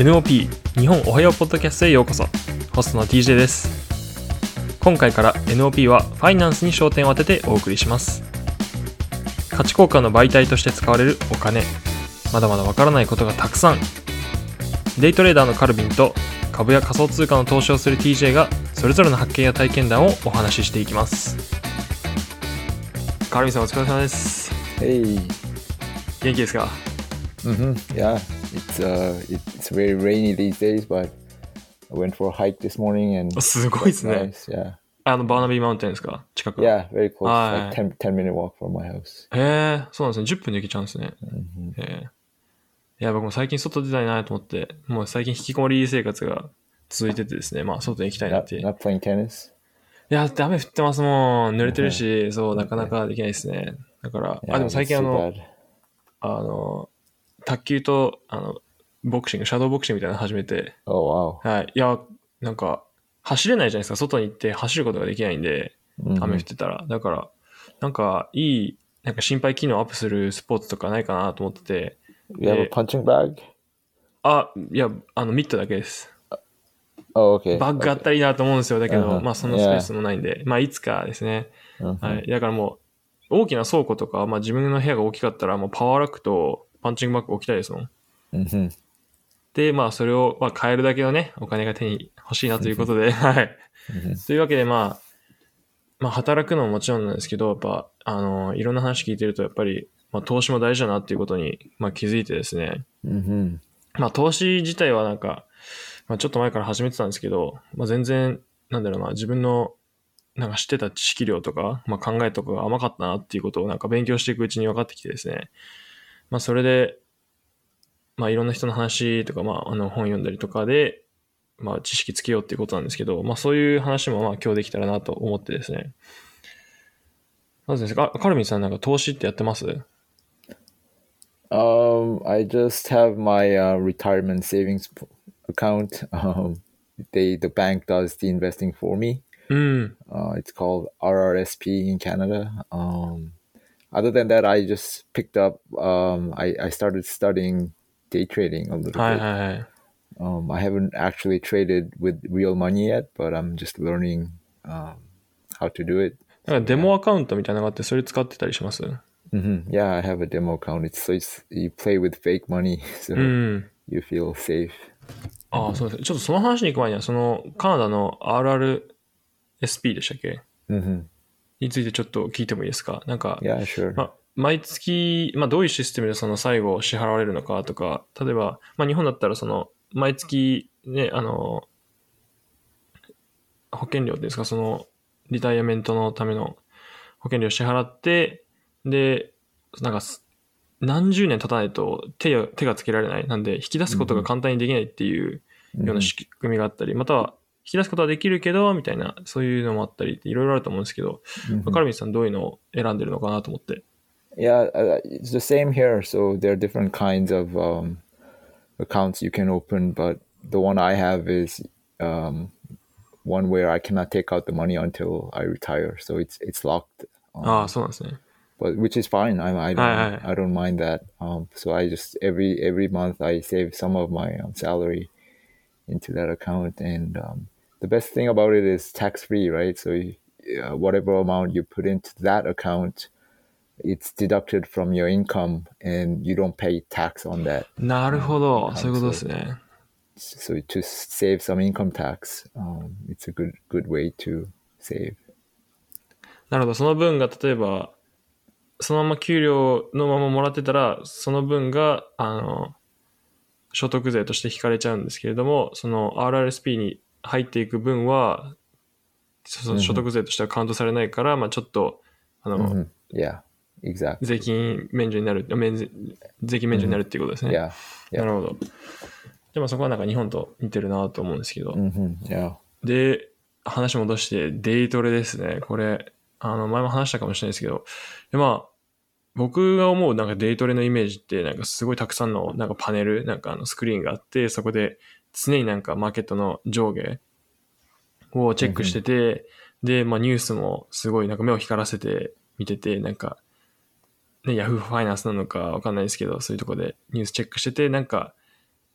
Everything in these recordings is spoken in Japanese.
NOP 日本おはようポッドキャストへようこそ。ホストの TJ です。今回から NOP はファイナンスに焦点を当ててお送りします。価値交換の媒体として使われるお金。まだまだわからないことがたくさん。デイトレーダーのカルビンと株や仮想通貨の投資をする TJ がそれぞれの発見や体験談をお話ししていきます。カルビンさんお疲れ様です。Hey. 元気ですか？hmm Yeah. It's uh it's very rainy these days, but I went for a hike this morning and すごいですね nice. Yeah. あのバーナビーマウンテンですか近く Yeah, very close. Ah, like 10, 10 minute walk from my house. へえ、そうなんですね。10分で行けちゃうんですね。へえ。いや、僕も最近外出たいなと思って、もう最近引きこもり生活が続いててですね、まあ外に行きたいなっ Not て。い not playing tennis. や、だって雨降ってますもん。濡れてるし、そう、なかなかできないですね。だから、あ、でも最 that's 近あ too の、bad. あの、卓球と、あの、ボクシング、シャドーボクシングみたいなの始めて、Oh wow. はい。いや、なんか、走れないじゃないですか。外に行って走ることができないんで、Mhm. 雨降ってたら。だから、なんか、いい、なんか心肺機能アップするスポーツとかないかなと思ってて、You have a Eh, punching bag? あ、いや、あの、ミットだけです。Oh okay. バッグあったらいいなと思うんですよ。だけど、まあ、そのスペースもないんで、まあ、いつかですね。Mhm. はい。だからもう、大きな倉庫とか、まあ、自分の部屋が大きかったら、もうパワーラックとパンチングバッグ置きたいですもん。Mhm. で、まあ、それを、まあ、買えるだけのね、お金が手に欲しいなということで、はい。というわけで、まあ、まあ、働くのももちろんなんですけど、やっぱ、あの、いろんな話聞いてると、やっぱり、まあ、投資も大事だなっていうことに、まあ、気づいてですね。Mhm. まあ、投資自体はなんか、まあ、ちょっと前から始めてたんですけど、まあ、全然、なんだろうな、自分の、なんか知ってた知識量とか、まあ、考えとかが甘かったなっていうことをなんか勉強していくうちに分かってきてですね。まあ、それで、まあ、いろんな人の話とか、まあ、あの、本読んだりとかで、まあ、知識つけようっていうことなんですけど、まあ、そういう話も、まあ、今日できたらなと思ってですね。まずですね、カカルミンさんなんか投資ってやってます Um, I just have my uh, retirement savings p- account. Um, they the bank does the investing for me. うん。Uh, it's called RRSP in Canada. Um, other than that, I just picked up. Um, I I started studying day trading a little はい bit. はいはい。 Um, I haven't actually traded with real money yet, but I'm just learning um, how to do it. なんかデモアカウントみたいなのがあって、それ使ってたりします hmm Yeah, I have a demo account. It's so it's you play with fake money, so うん。 you feel safe. ああ、そうですね。ちょっとその話に行く前には、そのカナダの RRSP でしたっけ hmm についてちょっと聞いてもいいですか？なんか、Yeah, sure. ま、毎月、まあ、どういうシステムでその最後支払われるのかとか、例えば、まあ、日本だったらその、毎月ね、あの、保険料っていうんですか、その、リタイアメントのための保険料支払って、で、なんかす、何十年経たないと手が手がつけられない。なんで、引き出すことが簡単にできないっていうような Mhm. 仕組みがあったり、または、引き出すことはできるけど、みたいな、そういうのもあったりっていろいろあると思うんですけど、Mhm. カルミンさんどういうのを選んでるのかなと思って。Yeah, uh, it's the same here. So there are different kinds of um, accounts you can open, but the one I have is um, one where I cannot take out the money until I retire. So it's it's locked. Um, ああ、そうなんですね。but which is fine. I I don't Aye, aye. I don't mind that. Um, so I just every every month I save some of my um, salary into that account, and um, the best thing about it is tax free, right? So you, uh, whatever amount you put into that account, it's deducted from your income, and you don't pay tax on that. なるほど、うんそういうことですね。 So to save some income tax, um, it's a good good way to save. なるほど、その分が例えば、そのまま給料のままもらってたら、その分が、あの、 所得税として引かれちゃうんですけれども、その RRSP に入っていく分は、その所得税としてはカウントされないから、まあちょっと、あの、Mhm. Yeah, exactly. 税金免除になる、免税税金免除になるっていうことですね。Yeah, yeah. なるほど。でもそこはなんか日本と似てるなと思うんですけど。hmm Yeah. で、話戻して、デイトレですね。これ、あの、前も話したかもしれないですけど、でまあ、僕が思うなんかデイトレのイメージって、なんかすごいたくさんのなんかパネル、なんかあのスクリーンがあって、そこで常になんかマーケットの上下をチェックしてて、で、まあニュースもすごいなんか目を光らせて見てて、なんか、ね、ヤフーファイナンスなのかわかんないですけど、そういうとこでニュースチェックしてて、なんか、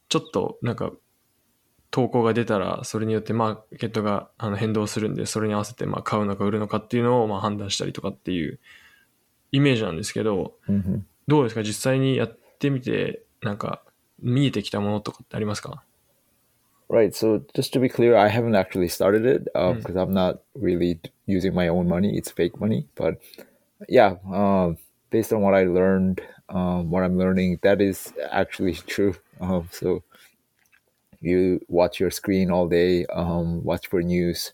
ちょっとなんか投稿が出たら、それによってマーケットがあの変動するんで、それに合わせてまあ買うのか売るのかっていうのをまあ判断したりとかっていうイメージなんですけど、 hmm どうですか実際にやってみて、なんか見えてきたものとかってありますか Right. So just to be clear, I haven't actually started it Mm. because I'm not really using my own money. It's fake money. But yeah, um, based on what I learned, um, what I'm learning, that is actually true. Um, so you watch your screen all day, um, watch for news,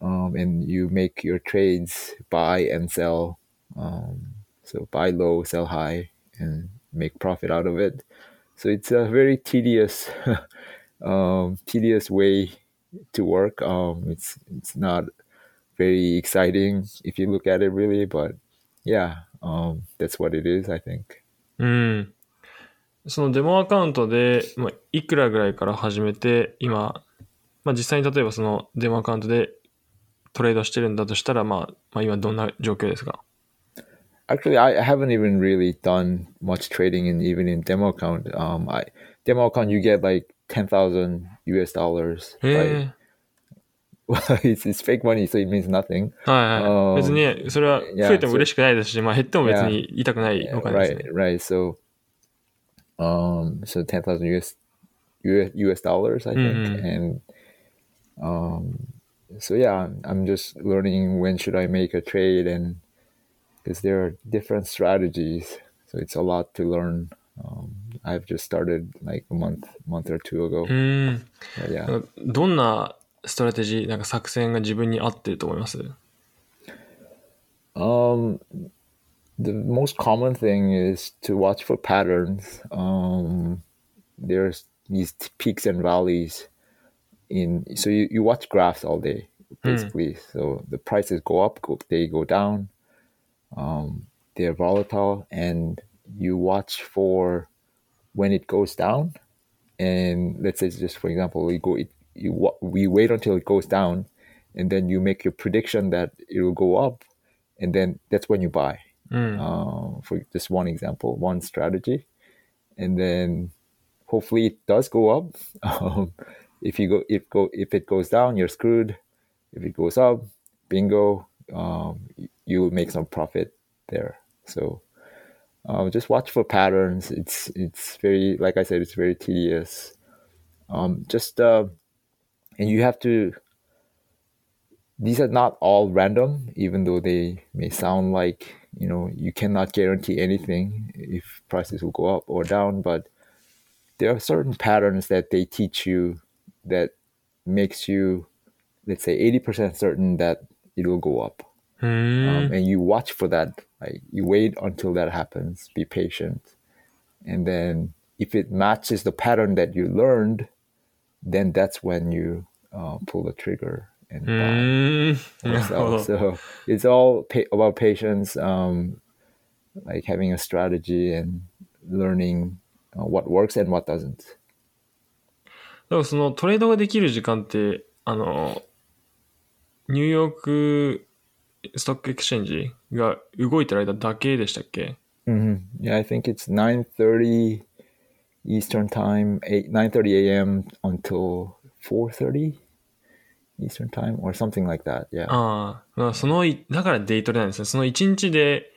um, and you make your trades buy and sell. Um, so buy low, sell high, and make profit out of it. So it's a very tedious, um, tedious way to work. Um, it's it's not very exciting if you look at it really, but yeah, um, that's what it is. I think. うん。そのデモアカウントで、まあ、いくらぐらいから始めて、今、まあ、実際に例えばそのデモアカウントでトレードしてるんだとしたら、まあ、まあ、今どんな状況ですか Actually, I I haven't even really done much trading in even in demo account. Um, I demo account you get like ten thousand US dollars. へ by- え。 Well, it's it's fake money, so it means nothing. はいはい。うん別に、それは増えても嬉しくないですし、まあ減っても別に痛くないお金です right, ね。 right. So, um, so ten thousand US, US US dollars, I think, Mhm. and um, so yeah, I'm just learning when should I make a trade, and because there are different strategies, so it's a lot to learn. Um, I've just started like a month, month or two ago. うん。 But yeah. なんかどんなストラテジー、なんか作戦が自分に合ってると思います Um, the most common thing is to watch for patterns. Um, there's these t- peaks and valleys in so you, you watch graphs all day basically. So the prices go up, go, they go down. Um, they're volatile, and you watch for when it goes down. And let's say just for example, we go it, you we wait until it goes down, and then you make your prediction that it will go up, and then that's when you buy. うん。uh, for just one example, one strategy, and then hopefully it does go up. Um, if you go if go if it goes down, you're screwed. If it goes up, bingo, um, you will make some profit there. So uh, just watch for patterns. It's it's very like I said, it's very tedious. Um, just uh, and you have to. These are not all random, even though they may sound like you know you cannot guarantee anything if prices will go up or down. But there are certain patterns that they teach you that makes you, let's say, eighty percent certain that it will go up. うーん um, and you watch for that. Like you wait until that happens. Be patient, and then if it matches the pattern that you learned, then that's when you uh, pull the trigger and う buy ーん。 or なるほ sell. ど。 So it's all pa- about patience, um, like having a strategy and learning uh, what works and what doesn't. だからそのトレードができる時間って、あの、ニューヨーク ストックエクスチェンジが動いてる間だけでしたっけ hmm Yeah, I think it's nine thirty Eastern time, eight nine thirty a.m. until four thirty Eastern time or something like that. Yeah. ああ、まあそのい、だからデイトレなんですね。その1日で、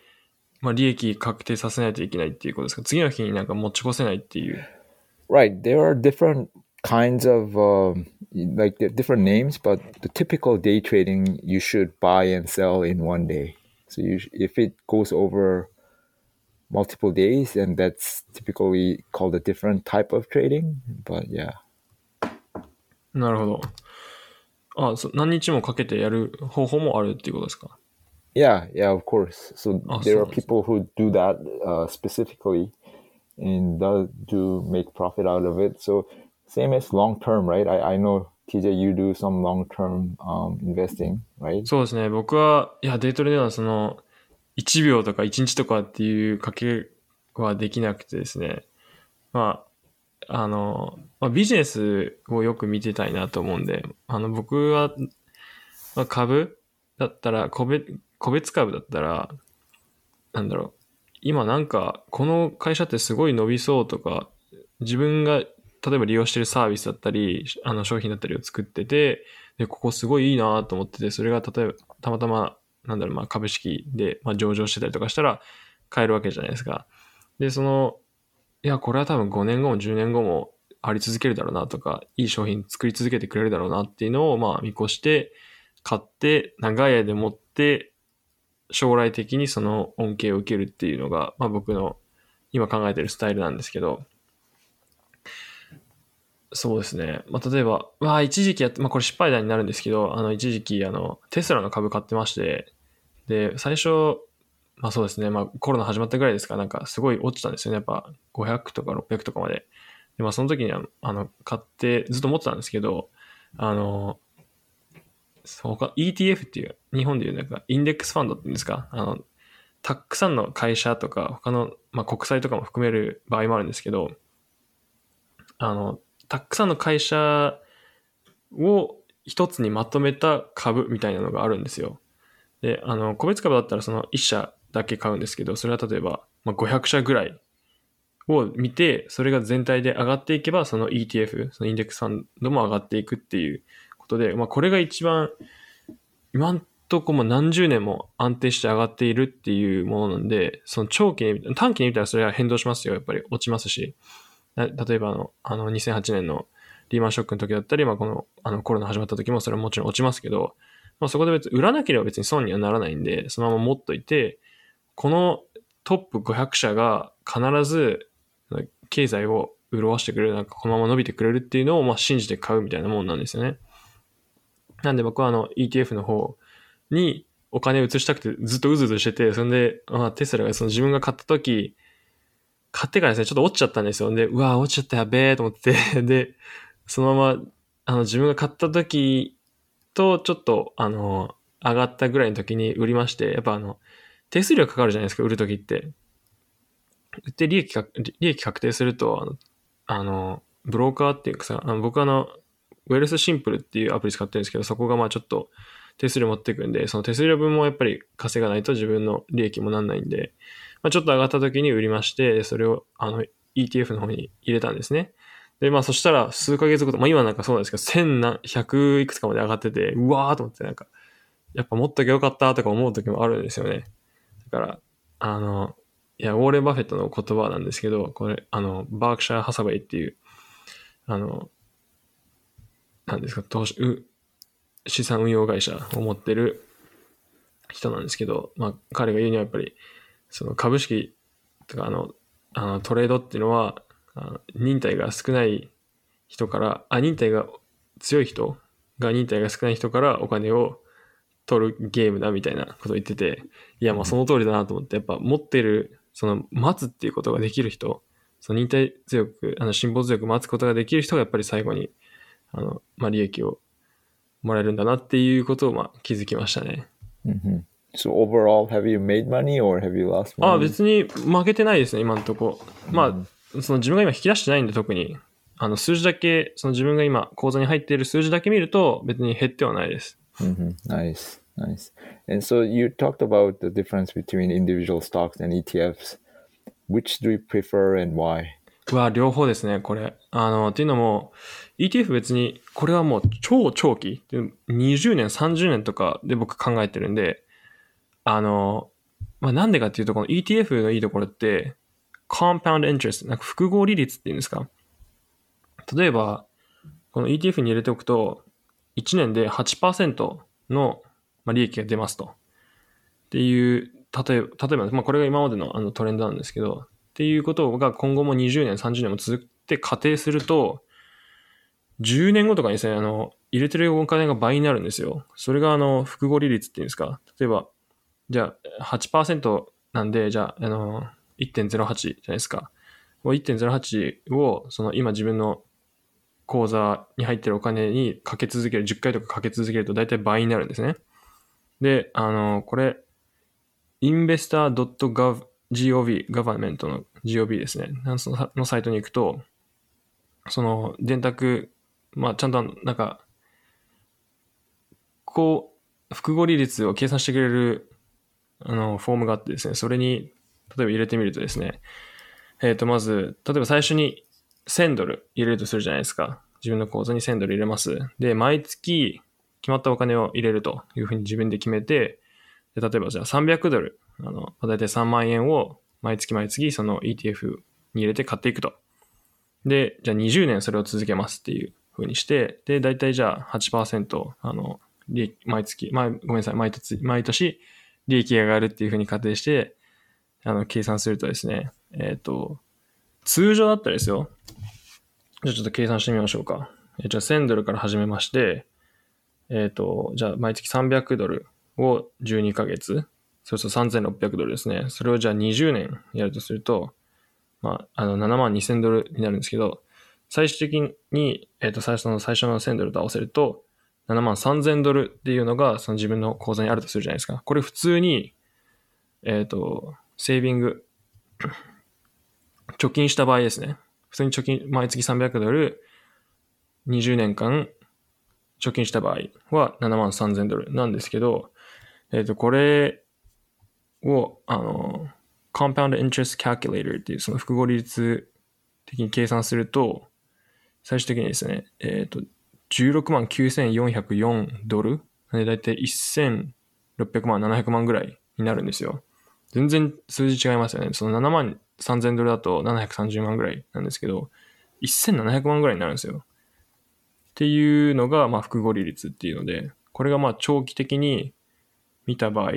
まあ、利益確定させないといけないっていうことですか次の日になんか持ち越せないっていう。Right. There are different kinds of um, like the different names, but the typical day trading you should buy and sell in one day. So you, sh- if it goes over multiple days, then that's typically called a different type of trading. But yeah. なるほど。あそ何日もかけてやる方法もあるっていうことですか Yeah, yeah, of course. So Oh, there so are it's- people who do that uh, specifically and do, do make profit out of it. So same as long term, right? I, I know TJ, you do some long term um, investing, right? そうですね。僕は、いや、デイトレではその、1秒とか1日とかっていう賭けはできなくてですね。まあ、あの、まあ、ビジネスをよく見てたいなと思うんで、あの、僕は、まあ、株だったら、個別、個別株だったら、なんだろう。今なんか、この会社ってすごい伸びそうとか、自分が例えば利用してるサービスだったり、あの商品だったりを作ってて、で、ここすごいいいなと思ってて、それが例えば、たまたま、なんだろう、まあ株式で、まあ、上場してたりとかしたら買えるわけじゃないですか。で、その、いや、これは多分5年後も10年後もあり続けるだろうなとか、いい商品作り続けてくれるだろうなっていうのを、まあ見越して買って、長い間持って、将来的にその恩恵を受けるっていうのが、まあ僕の今考えてるスタイルなんですけど、そうですね。まあ、例えば、まあ、一時期やって、まあ、これ失敗談になるんですけど、あの、一時期、あの、テスラの株買ってまして、で、最初、まあそうですね、まあコロナ始まったぐらいですか、なんかすごい落ちたんですよね。やっぱ500とか600とかまで。で、まあその時には、あの、買ってずっと持ってたんですけど、あの、そうか、ETF っていう、日本でいうなんかインデックスファンドっていうんですか、あの、たくさんの会社とか他の、まあ、国債とかも含める場合もあるんですけど、あの、たくさんの会社を一つにまとめた株みたいなのがあるんですよ。で、あの、個別株だったらその1社だけ買うんですけど、それは例えば、まあ、500社ぐらいを見て、それが全体で上がっていけば、その ETF、そのインデックスファンドも上がっていくっていうことで、まあ、これが一番、今んとこも何十年も安定して上がっているっていうものなんで、その長期に、短期に見たらそれは変動しますよ。やっぱり落ちますし。例えばあの、あの2008年のリーマンショックの時だったり、まあ、このあのコロナ始まった時もそれはもちろん落ちますけど、まあ、そこで別に売らなければ別に損にはならないんで、そのまま持っといて、このトップ500社が必ず経済を潤してくれる、なんかこのまま伸びてくれるっていうのをまあ信じて買うみたいなもんなんですよね。なんで僕はあの ETF の方にお金移したくてずっとうずうずしてて、それで、まあ、テスラがその自分が買った時、買ってからですね、ちょっと落ちちゃったんですよ。で、うわ落ちちゃったやべえと思って で、そのまま、あの、自分が買った時と、ちょっと、あの、上がったぐらいの時に売りまして、やっぱあの、手数料かかるじゃないですか、売る時って。売って利益か、利益確定すると、あの、あのブローカーっていうかさ、あの僕あの、 Wealthsimple っていうアプリ使ってるんですけど、そこがまあちょっと手数料持っていくんで、その手数料分もやっぱり稼がないと自分の利益もなんないんで、まあ、ちょっと上がった時に売りまして、それをあの ETF の方に入れたんですね。で、まあそしたら数ヶ月後と、まあ今なんかそうなんですけど、千何、百いくつかまで上がってて、うわーと思ってなんか、やっぱ持っときゃよかったとか思う時もあるんですよね。だから、あの、いや、ウォーレン・バフェットの言葉なんですけど、これ、あの、バークシャー・ハサウェイっていう、あの、なんですか、投資、う資産運用会社を持ってる人なんですけど、まあ、彼が言うにはやっぱり、その株式とか、あの、あのトレードっていうのは、あの忍耐が少ない人から、あ、忍耐が強い人が忍耐が少ない人からお金を取るゲームだみたいなことを言ってて、いや、まあその通りだなと思って、やっぱ持ってる、その待つっていうことができる人、その忍耐強く、あの辛抱強く待つことができる人がやっぱり最後に、あの、まあ利益をもらえるんだなっていうことをまあ気づきましたね。So overall, have you made money or have you lost money? あ別に負けてないですね、今のとこ。まあ、その自分が今引き出してないんで特に。あの数字だけ、その自分が今口座に入っている数字だけ見ると別に減ってはないです。Mm-hmm. Nice, nice. And so you talked about the difference between individual stocks and ETFs. Which do you prefer and why? は両方ですね、これ。あの、っていうのも、ETF 別に、これはもう超長期、20年、30年とかで僕考えてるんで、あの、まあ、なんでかっていうと、この ETF のいいところって、compound interest、なんか複合利率っていうんですか？例えば、この ETF に入れておくと、1年で8%の利益が出ますと。っていう、例えば、例えば、まあ、これが今までのあのトレンドなんですけど、っていうことが今後も20年、30年も続いて仮定すると、10年後とかにですね、あの、入れてるお金が倍になるんですよ。それがあの、複合利率っていうんですか？例えば、じゃあ8%なんで、じゃあ、あの、1.08じゃないですか。1.08を、その今自分の口座に入ってるお金にかけ続ける、10回とかかけ続けると大体倍になるんですね。で、あの、これ、investor.gov、gov、government の gov ですね。のサイトに行くと、その電卓、まあ、ちゃんとなんか、こう、複合利率を計算してくれるあの、フォームがあってですね、それに、例えば入れてみるとですね、えっ、ー、と、まず、例えば最初に1000ドル入れるとするじゃないですか。自分の口座に1000ドル入れます。で、毎月決まったお金を入れるというふうに自分で決めて、で例えばじゃあ300ドル、あの、まあ大体3万円を毎月毎月その ETF に入れて買っていくと。で、じゃあ20年それを続けますっていうふうにして、で、大体じゃあ8%、あの、利益、毎月、まあ、ごめんなさい、毎年、毎年利益が上がるっていうふうに仮定して、あの、計算するとですね、えっ、と、通常だったらですよ。じゃあちょっと計算してみましょうか。えじゃあ1000ドルから始めまして、えっ、と、じゃあ毎月300ドルを12ヶ月。そうすると3600ドルですね。それをじゃあ20年やるとすると、まあ、あの、7万2000ドルになるんですけど、最終的に、えっ、と、最初の、最初の1000ドルと合わせると、7万3000ドルっていうのが、その自分の口座にあるとするじゃないですか。これ普通に、えっ、と、セービング、貯金した場合ですね。普通に貯金、毎月300ドル、20年間貯金した場合は7万3000ドルなんですけど、えっ、と、これを、あの、Compound Interest Calculator っていうその複合利率的に計算すると、最終的にですね、えっ、と、16万9404ドルで、だいたい1600万、700万ぐらいになるんですよ。全然数字違いますよね。その7万3000ドルだと730万ぐらいなんですけど、1700万ぐらいになるんですよ。っていうのが、まあ、複合利率っていうので、これがまあ、長期的に見た場合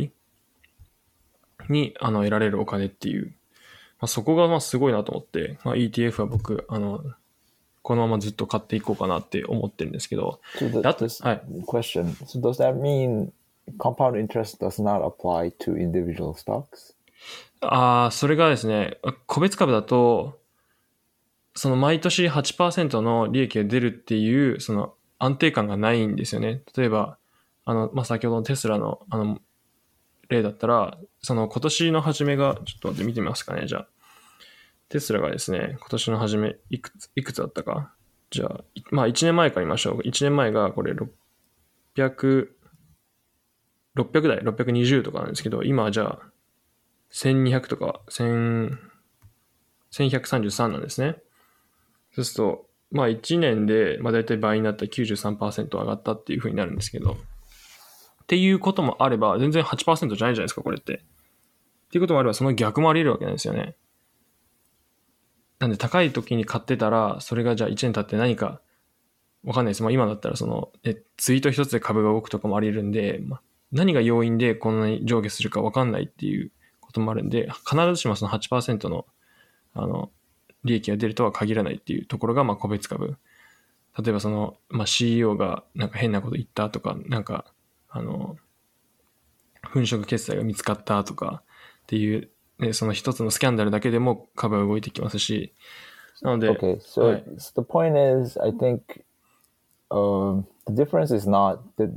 に、あの、得られるお金っていう、まあ、そこがまあ、すごいなと思って、まあ、ETF は僕、あの、このままずっと買っていこうかなって思ってるんですけど、So That- this hi. question. So does that mean compound interest does not apply to individual stocks? ああ、それがですね、個別株だと、その毎年8%の利益が出るっていう、その安定感がないんですよね。例えば、あの、まあ、先ほどのテスラの、あの、例だったら、その今年の初めが、ちょっと待って見てみますかね、じゃあ。テスラがですね、今年の初め、いくつ、いくつだったか。じゃあ、まあ1年前から言いましょう。1年前がこれ600、600台、620とかなんですけど、今はじゃあ、1200とか、1133なんですね。そうすると、まあ1年で、まあ大体倍になった93%上がったっていう風になるんですけど、っていうこともあれば、全然8%じゃないじゃないですか、これって。っていうこともあれば、その逆もあり得るわけなんですよね。なんで高い時に買ってたら、それがじゃあ1年経って何か、わかんないです。まあ今だったらその、えツイート一つで株が動くとかもあり得るんで、まあ、何が要因でこんなに上下するかわかんないっていうこともあるんで、必ずしもその8%の、あの、利益が出るとは限らないっていうところが、まあ個別株。例えばその、まあ CEO がなんか変なこと言ったとか、なんか、あの、粉飾決済が見つかったとかっていう、ね、その一つのスキャンダルだけでも株は動いてきますし、なので、 Okay, so Right. so the point is, I think um, the difference is not that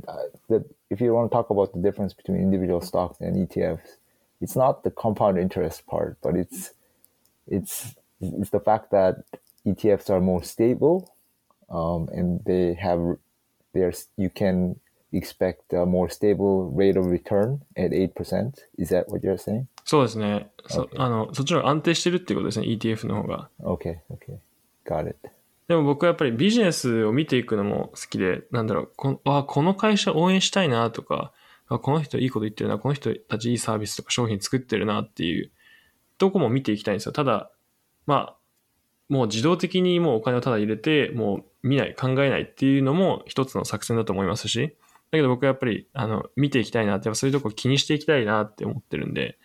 that if you want to talk about the difference between individual stocks and ETFs, it's not the compound interest part, but it's it's it's the fact that ETFs are more stable, um, and they have there's you can expect a more stable rate of return at eight percent. Is that what you're saying? そうですね。そ.あのそっちの方が安定してるっていうことですね、ETF の方が。Okay, okay, got it. でも僕はやっぱりビジネスを見ていくのも好きで、なんだろう、こあこの会社応援したいなとか、あこの人いいこと言ってるな、この人たちいいサービスとか商品作ってるなっていうとこも見ていきたいんですよ。ただ、まあ、もう自動的にもうお金をただ入れて、もう見ない、考えないっていうのも一つの作戦だと思いますし、だけど僕はやっぱり、あの、見ていきたいなって、そういうとこ気にしていきたいなって思ってるんで、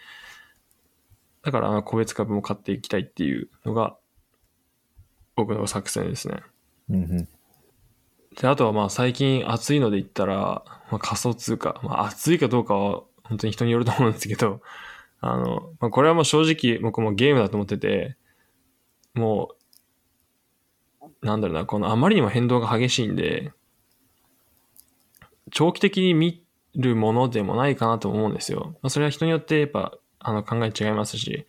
だから、個別株も買っていきたいっていうのが、僕の作戦ですね。hmm で、あとはまあ最近暑いので言ったら、まあ、仮想通貨。まあ暑いかどうかは本当に人によると思うんですけど、あの、まあ、これはもう正直僕もゲームだと思ってて、もう、なんだろうな、このあまりにも変動が激しいんで、長期的に見るものでもないかなと思うんですよ。まあ、それは人によってやっぱあの考え違いますし、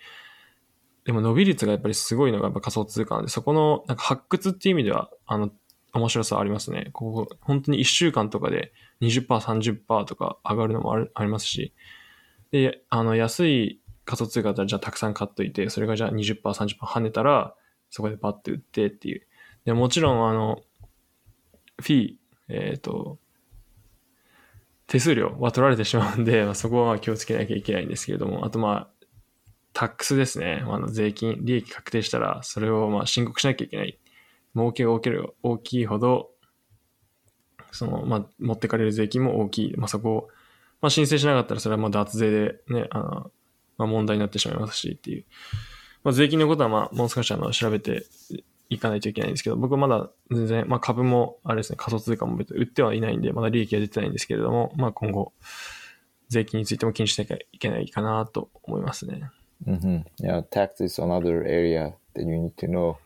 でも伸び率がやっぱりすごいのがやっぱ仮想通貨なんで、そこのなんか発掘っていう意味では、あの、面白さありますね。ここ、本当に1週間とかで20%、30%とか上がるのもあるありますし、で、あの、安い仮想通貨だったらじゃあたくさん買っといて、それがじゃあ20%、30%跳ねたら、そこでパッて売ってっていう。でもちろん、あの、フィー、えっ、と、手数料は取られてしまうんで、まあ、そこは気をつけなきゃいけないんですけれども、あとまあ、タックスですね。あの税金、利益確定したら、それをまあ申告しなきゃいけない。儲けが大きい大きいほど、その、まあ、持ってかれる税金も大きい。まあ、そこを、まあ、申請しなかったら、それはまあ脱税でね、あの、まあ、問題になってしまいますしっていう。まあ、税金のことはまあ、もう少しあの、調べていかないといけないんですけど、僕まだ全然、まあ、株も、あれですね、仮想通貨も別に売ってはいないんで、まだ利益は出てないんですけれども、まあ、今後、税金についても気にしなきゃいけないかなと思いますね。Mm-hmm. Yeah, tax is another area that you need to know.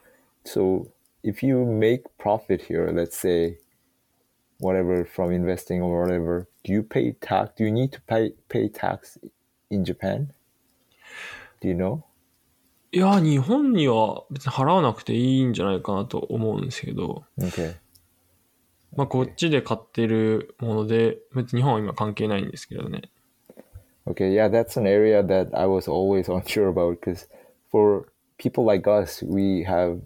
So if you make profit here, let's say whatever from investing or whatever, do you pay tax? Do you need to pay pay tax in Japan? Do you know? いや、日本には別に払わなくていいんじゃないかなと思うんですけど、Okay. まあ、こっちで買ってるもので、別に日本は今関係ないんですけどね。Okay, yeah, that's an area that I was always unsure about because for people like us, we have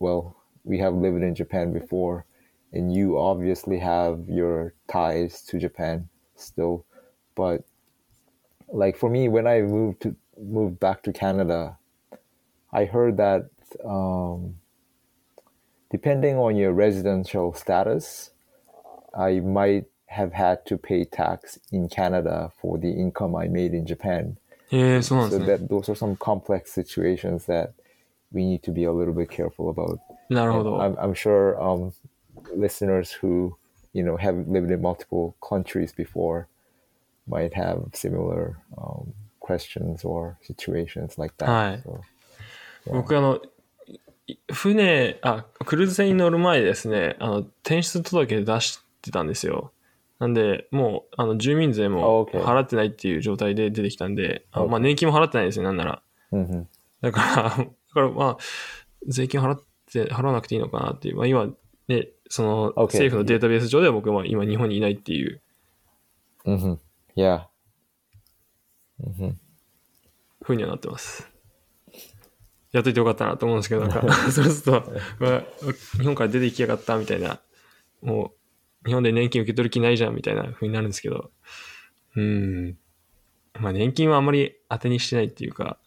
well, we have lived in Japan before, and you obviously have your ties to Japan still, but like for me, when I moved to moved back to Canada, I heard that um, depending on your residential status, I might have had to pay tax in Canada for the income I made in Japan. Yeah, so that those are some complex situations that we need to be a little bit careful about. I'm, I'm, sure um, listeners who you know have lived in multiple countries before might have similar um, questions or situations like that. So. 僕あの、い船、あ、クルーズ船に乗る前ですね、あの、転出届出してたんですよ。なんで、もう、あの、住民税も.払ってないっていう状態で出てきたんで、あ.まあ、年金も払ってないですよ、なんなら。mhm. だから、だからまあ、税金払って、払わなくていいのかなっていう。まあ今、ね、その.政府のデータベース上では僕は今日本にいないっていう Mhm. Yeah. Mhm. 風にはなってます。やっといてよかったなと思うんですけど、なんか、そうすると、まあ、日本から出て行きやがったみたいな、もう、日本で年金受け取る気ないじゃんみたいな風になるんですけど、うん。まあ年金はあんまり当てにしてないっていうか、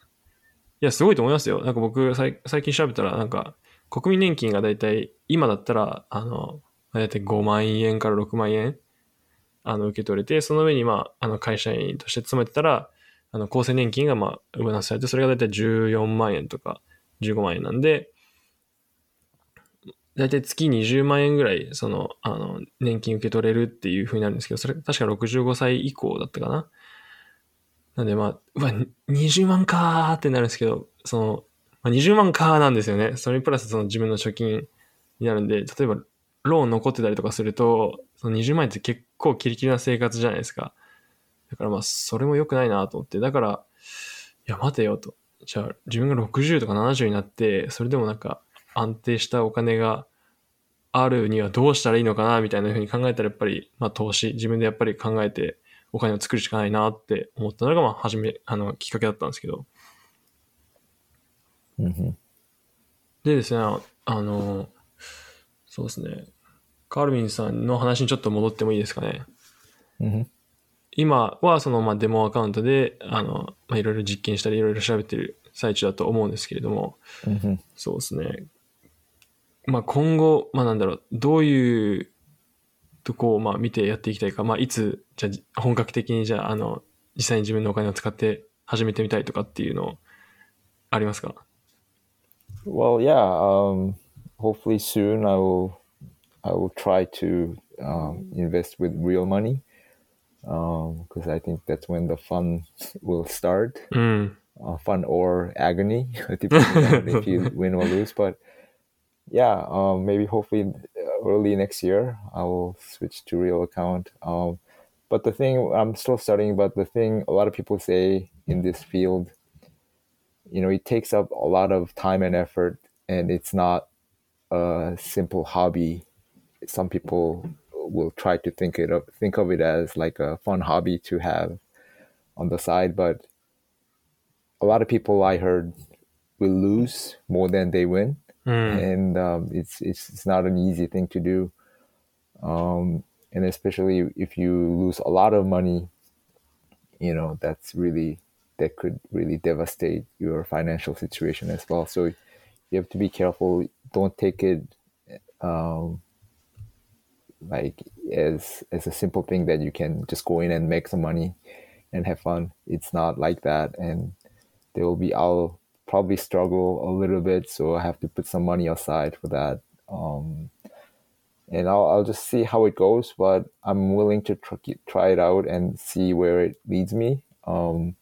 いや、すごいと思いますよ。なんか僕、最近調べたら、なんか、国民年金がだいたい、今だったら、あの、だいたい5万円から6万円、あの、受け取れて、その上に、まあ、あの、会社員として勤めてたら、あの、厚生年金が、まあ、上乗せされて、それがだいたい14万円とか、15万円なんで、だいたい月20万円ぐらい、その、あの、年金受け取れるっていう風になるんですけど、それ、確か65歳以降だったかな。なんで、まあ、うわ、20万かーってなるんですけど、その、まあ、20万かーなんですよね。それプラスその自分の貯金になるんで、例えば、ローン残ってたりとかすると、その20万円って結構キリキリな生活じゃないですか。だからまあ、それも良くないなと思って、だから、いや、待てよと。じゃあ、自分が60とか70になって、それでもなんか、安定したお金があるにはどうしたらいいのかな、みたいな風に考えたら、やっぱり、まあ、投資、自分でやっぱり考えて、お金を作るしかないなって思ったのが、まあ、初め、あの、きっかけだったんですけど。Mhm. でですね、ああの、そうですね。カールビンさんの話にちょっと戻ってもいいですかね。Mhm. 今はそのまあデモアカウントで、あの、まあ、いろいろ実験したりいろいろ調べてる最中だと思うんですけれども、Mhm. そうですね。まあ今後、まあなんだろう、どういうとこをまあ見てやっていきたいか、まあいつ、じゃあ本格的にじゃあ、あの、実際に自分のお金を使って始めてみたいとかっていうのありますか？Well, yeah. Um, hopefully soon I will. I will try to um, invest with real money because I think that's when the fun will start. うん。uh, fun or agony, if you win or lose. But yeah, um, maybe hopefully early next year I will switch to real account. Um, but the thing I'm still studying, but the thing a lot of people say in this field, you know, it takes up a lot of time and effort, and it's not a simple hobby. Some people will try to think it of think of it as like a fun hobby to have on the side, but a lot of people I heard will lose more than they win. うん。and um, it's it's it's not an easy thing to do, um, and especially if you lose a lot of money, you know that's really that could really devastate your financial situation as well. So you have to be careful. Don't take it um, like as as a simple thing that you can just go in and make some money and have fun. It's not like that, and there will be I'll probably struggle a little bit, so I have to put some money aside for that. Um, and I'll I'll just see how it goes, but I'm willing to tr- try it out and see where it leads me. Um,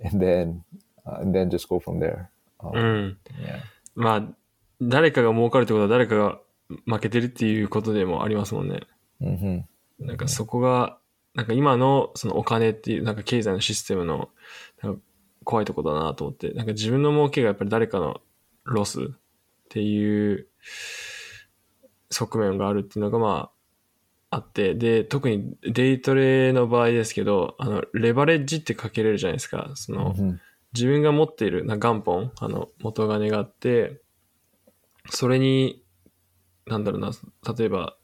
and then uh, and then just go from there. う Um, ん。 yeah. まあ、誰かが儲かるってことは誰かが 負けてるっていうことでもありますもんね。hmm なんかそこが、なんか今のそのお金っていう、なんか経済のシステムのなんか怖いとこだなと思って、なんか自分の儲けがやっぱり誰かのロスっていう側面があるっていうのがまああって、で、特にデイトレの場合ですけど、あの、レバレッジってかけれるじゃないですか。その、hmm 自分が持っているな元本、あの、元金があって、それに、なんだろうな、例えば、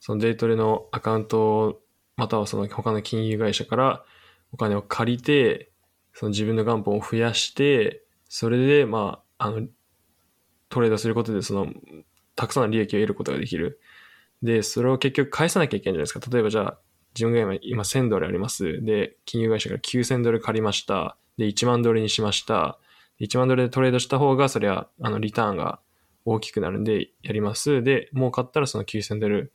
そのデイトレのアカウントまたはその他の金融会社からお金を借りて、その自分の元本を増やして、それで、まあ、あの、トレードすることで、その、たくさんの利益を得ることができる。で、それを結局返さなきゃいけないじゃないですか。例えばじゃあ、自分が今今1000ドルあります。で、金融会社から9000ドル借りました。で、1万ドルにしました。1万ドルでトレードした方が、そりゃ、あの、リターンが大きくなるんで、やります。で、もう買ったらその9000ドル。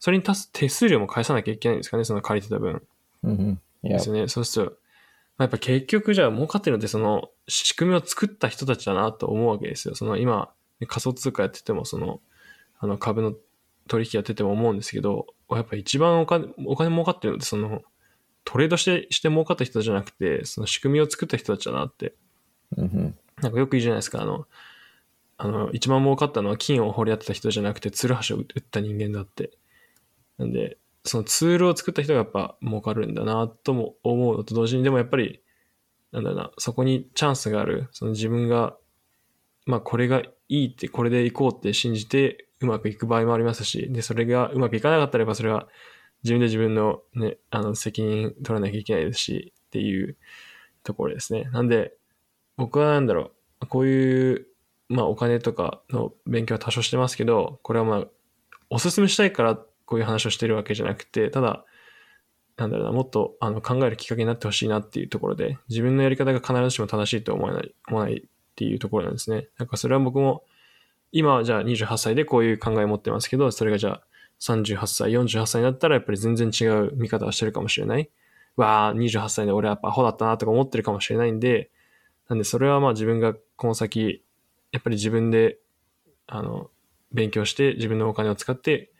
それに足す手数料も返さなきゃいけないんですかね、その借りてた分。hmm で Yeah. すよね。そうすると、まあ、やっぱ結局じゃあ儲かってるのってその仕組みを作った人たちだなと思うわけですよ。その今、仮想通貨やってても、その、あの株の取引やってても思うんですけど、やっぱ一番お金、お金儲かってるのってその、トレードして、して儲かった人じゃなくて、その仕組みを作った人たちだなって。hmm なんかよく言うじゃないですか、あの、あの、一番儲かったのは金を掘り当てた人じゃなくて、ツルハシを打った人間だって。なんで、そのツールを作った人がやっぱ儲かるんだなとも思うのと同時に、でもやっぱり、なんだな、そこにチャンスがある。その自分が、まあこれがいいって、これでいこうって信じてうまくいく場合もありますし、で、それがうまくいかなかったらやっぱそれは自分で自分のね、あの責任取らなきゃいけないですし、っていうところですね。なんで、僕はなんだろう、こういう、まあお金とかの勉強は多少してますけど、これはまあ、おすすめしたいからこういう話をしてるわけじゃなくて、ただ、なんだろうな、もっとあの考えるきっかけになってほしいなっていうところで、自分のやり方が必ずしも正しいと思わない、思わないっていうところなんですね。なんかそれは僕も、今はじゃあ28歳でこういう考えを持ってますけど、それがじゃあ38歳、48歳になったらやっぱり全然違う見方をしてるかもしれない。わあ、28歳で俺はやっぱアホだったなとか思ってるかもしれないんで、なんでそれはまあ自分がこの先、やっぱり自分で、あの、勉強して自分のお金を使って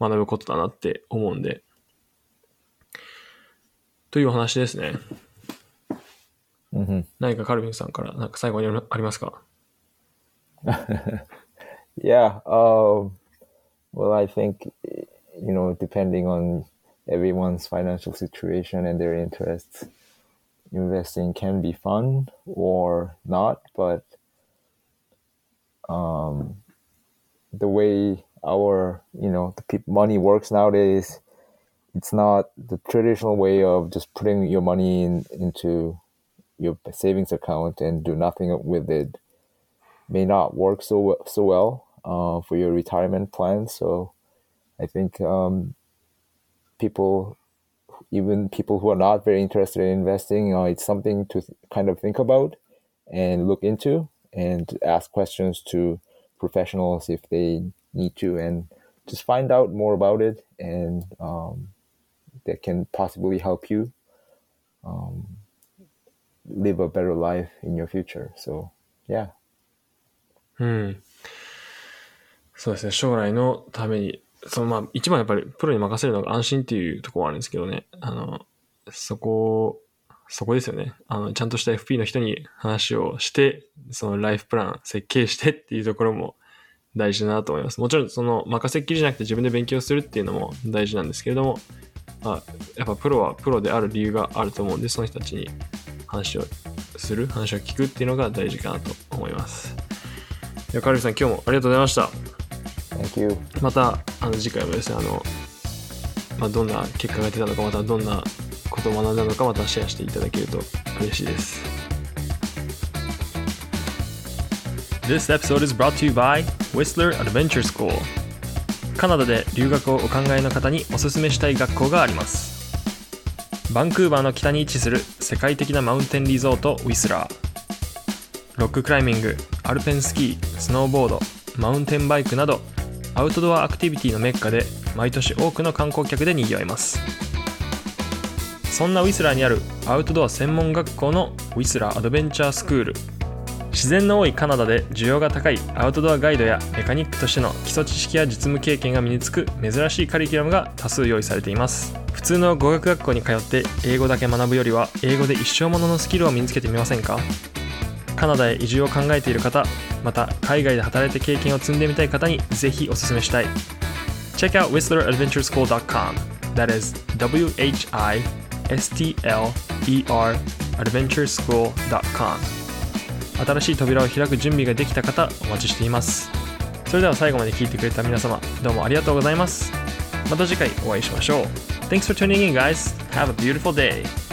学ぶことだなって思うんで、というお話ですね。hmm 何かカルビンさんからなんか最後にありますか Yeah. Um, well, I think, you know, depending on everyone's financial situation and their interests, investing can be fun or not, but um, the way our, you know, the peop money works nowadays, it's not the traditional way of just putting your money in, into your savings account and do nothing with it may not work so so well uh, for your retirement plan. So I think um, people, even people who are not very interested in investing, uh, it's something to th- kind of think about and look into and ask questions to professionals if they need to and just find out more about it and um, that can possibly help you um, live a better life in your future. So yeah. うん。そうですね。将来のために、そのまあ、一番やっぱりプロに任せるのが安心っていうところはあるんですけどね。あの、そこ、 そこですよね。あの、ちゃんとした FP の人に話をして、そのライフプラン設計してっていうところも大事だなと思います。もちろん、その任せっきりじゃなくて自分で勉強するっていうのも大事なんですけれども、まあ、やっぱプロはプロである理由があると思うんで、その人たちに話をする、話を聞くっていうのが大事かなと思います。やカルビさん今日もありがとうございました Thank you. またあの次回もですねあの、まあ、どんな結果が出たのかまたどんなことを学んだのかまたシェアしていただけると嬉しいです。This episode is brought to you by Whistler Adventure School. カナダで留学をお考えの方におすすめしたい学校があります。バンクーバーの北に位置する世界的なマウンテンリゾートウィスラーロッククライミングアルペンスキースノーボードマウンテンバイクなどアウトドアアクティビティのメッカで毎年多くの観光客で賑わいます。そんなウィスラーにあるアウトドア専門学校のウィスラーアドベンチャースクール。自然の多いカナダで需要が高いアウトドアガイドやメカニックとしての基礎知識や実務経験が身につく珍しいカリキュラムが多数用意されています。普通の語学学校に通って英語だけ学ぶよりは英語で一生もののスキルを身につけてみませんか？カナダへ移住を考えている方また海外で働いて経験を積んでみたい方にぜひおすすめしたい。Check out whistleradventureschool.com That is W-H-I stleradventureschool.com 新しい扉を開く準備ができた方お待ちしています。それでは最後まで聞いてくれた皆様どうもありがとうございます。また次回お会いしましょう。Thanks for tuning in guys. Have a beautiful day.